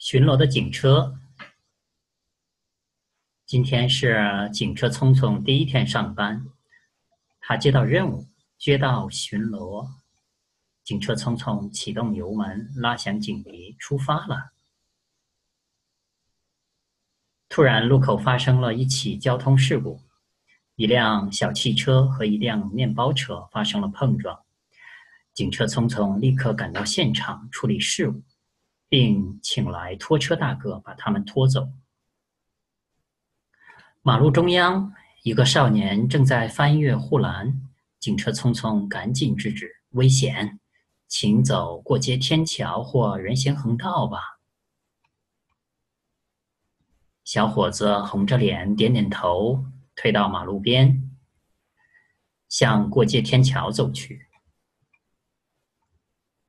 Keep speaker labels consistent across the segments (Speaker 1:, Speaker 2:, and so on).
Speaker 1: 巡逻的警车。今天是警车匆匆第一天上班，他接到任务，接到巡逻。警车匆匆启动油门，拉响警笛，出发了。突然，路口发生了一起交通事故，一辆小汽车和一辆面包车发生了碰撞。警车匆匆立刻赶到现场处理事故。并请来拖车大哥把他们拖走。马路中央，一个少年正在翻越护栏，警车匆匆赶紧制止：“危险，请走过街天桥或人行横道吧。”小伙子红着脸点点头，退到马路边，向过街天桥走去。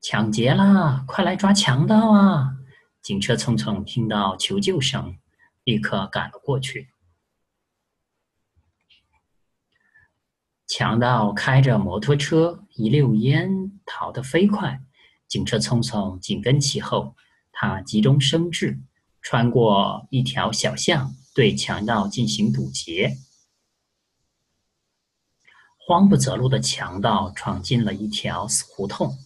Speaker 1: 抢劫啦！快来抓强盗啊！警车匆匆听到求救声，立刻赶了过去。强盗开着摩托车，一溜烟逃得飞快，警车匆匆紧跟其后。他急中生智，穿过一条小巷，对强盗进行堵截。慌不择路的强盗闯进了一条死胡同。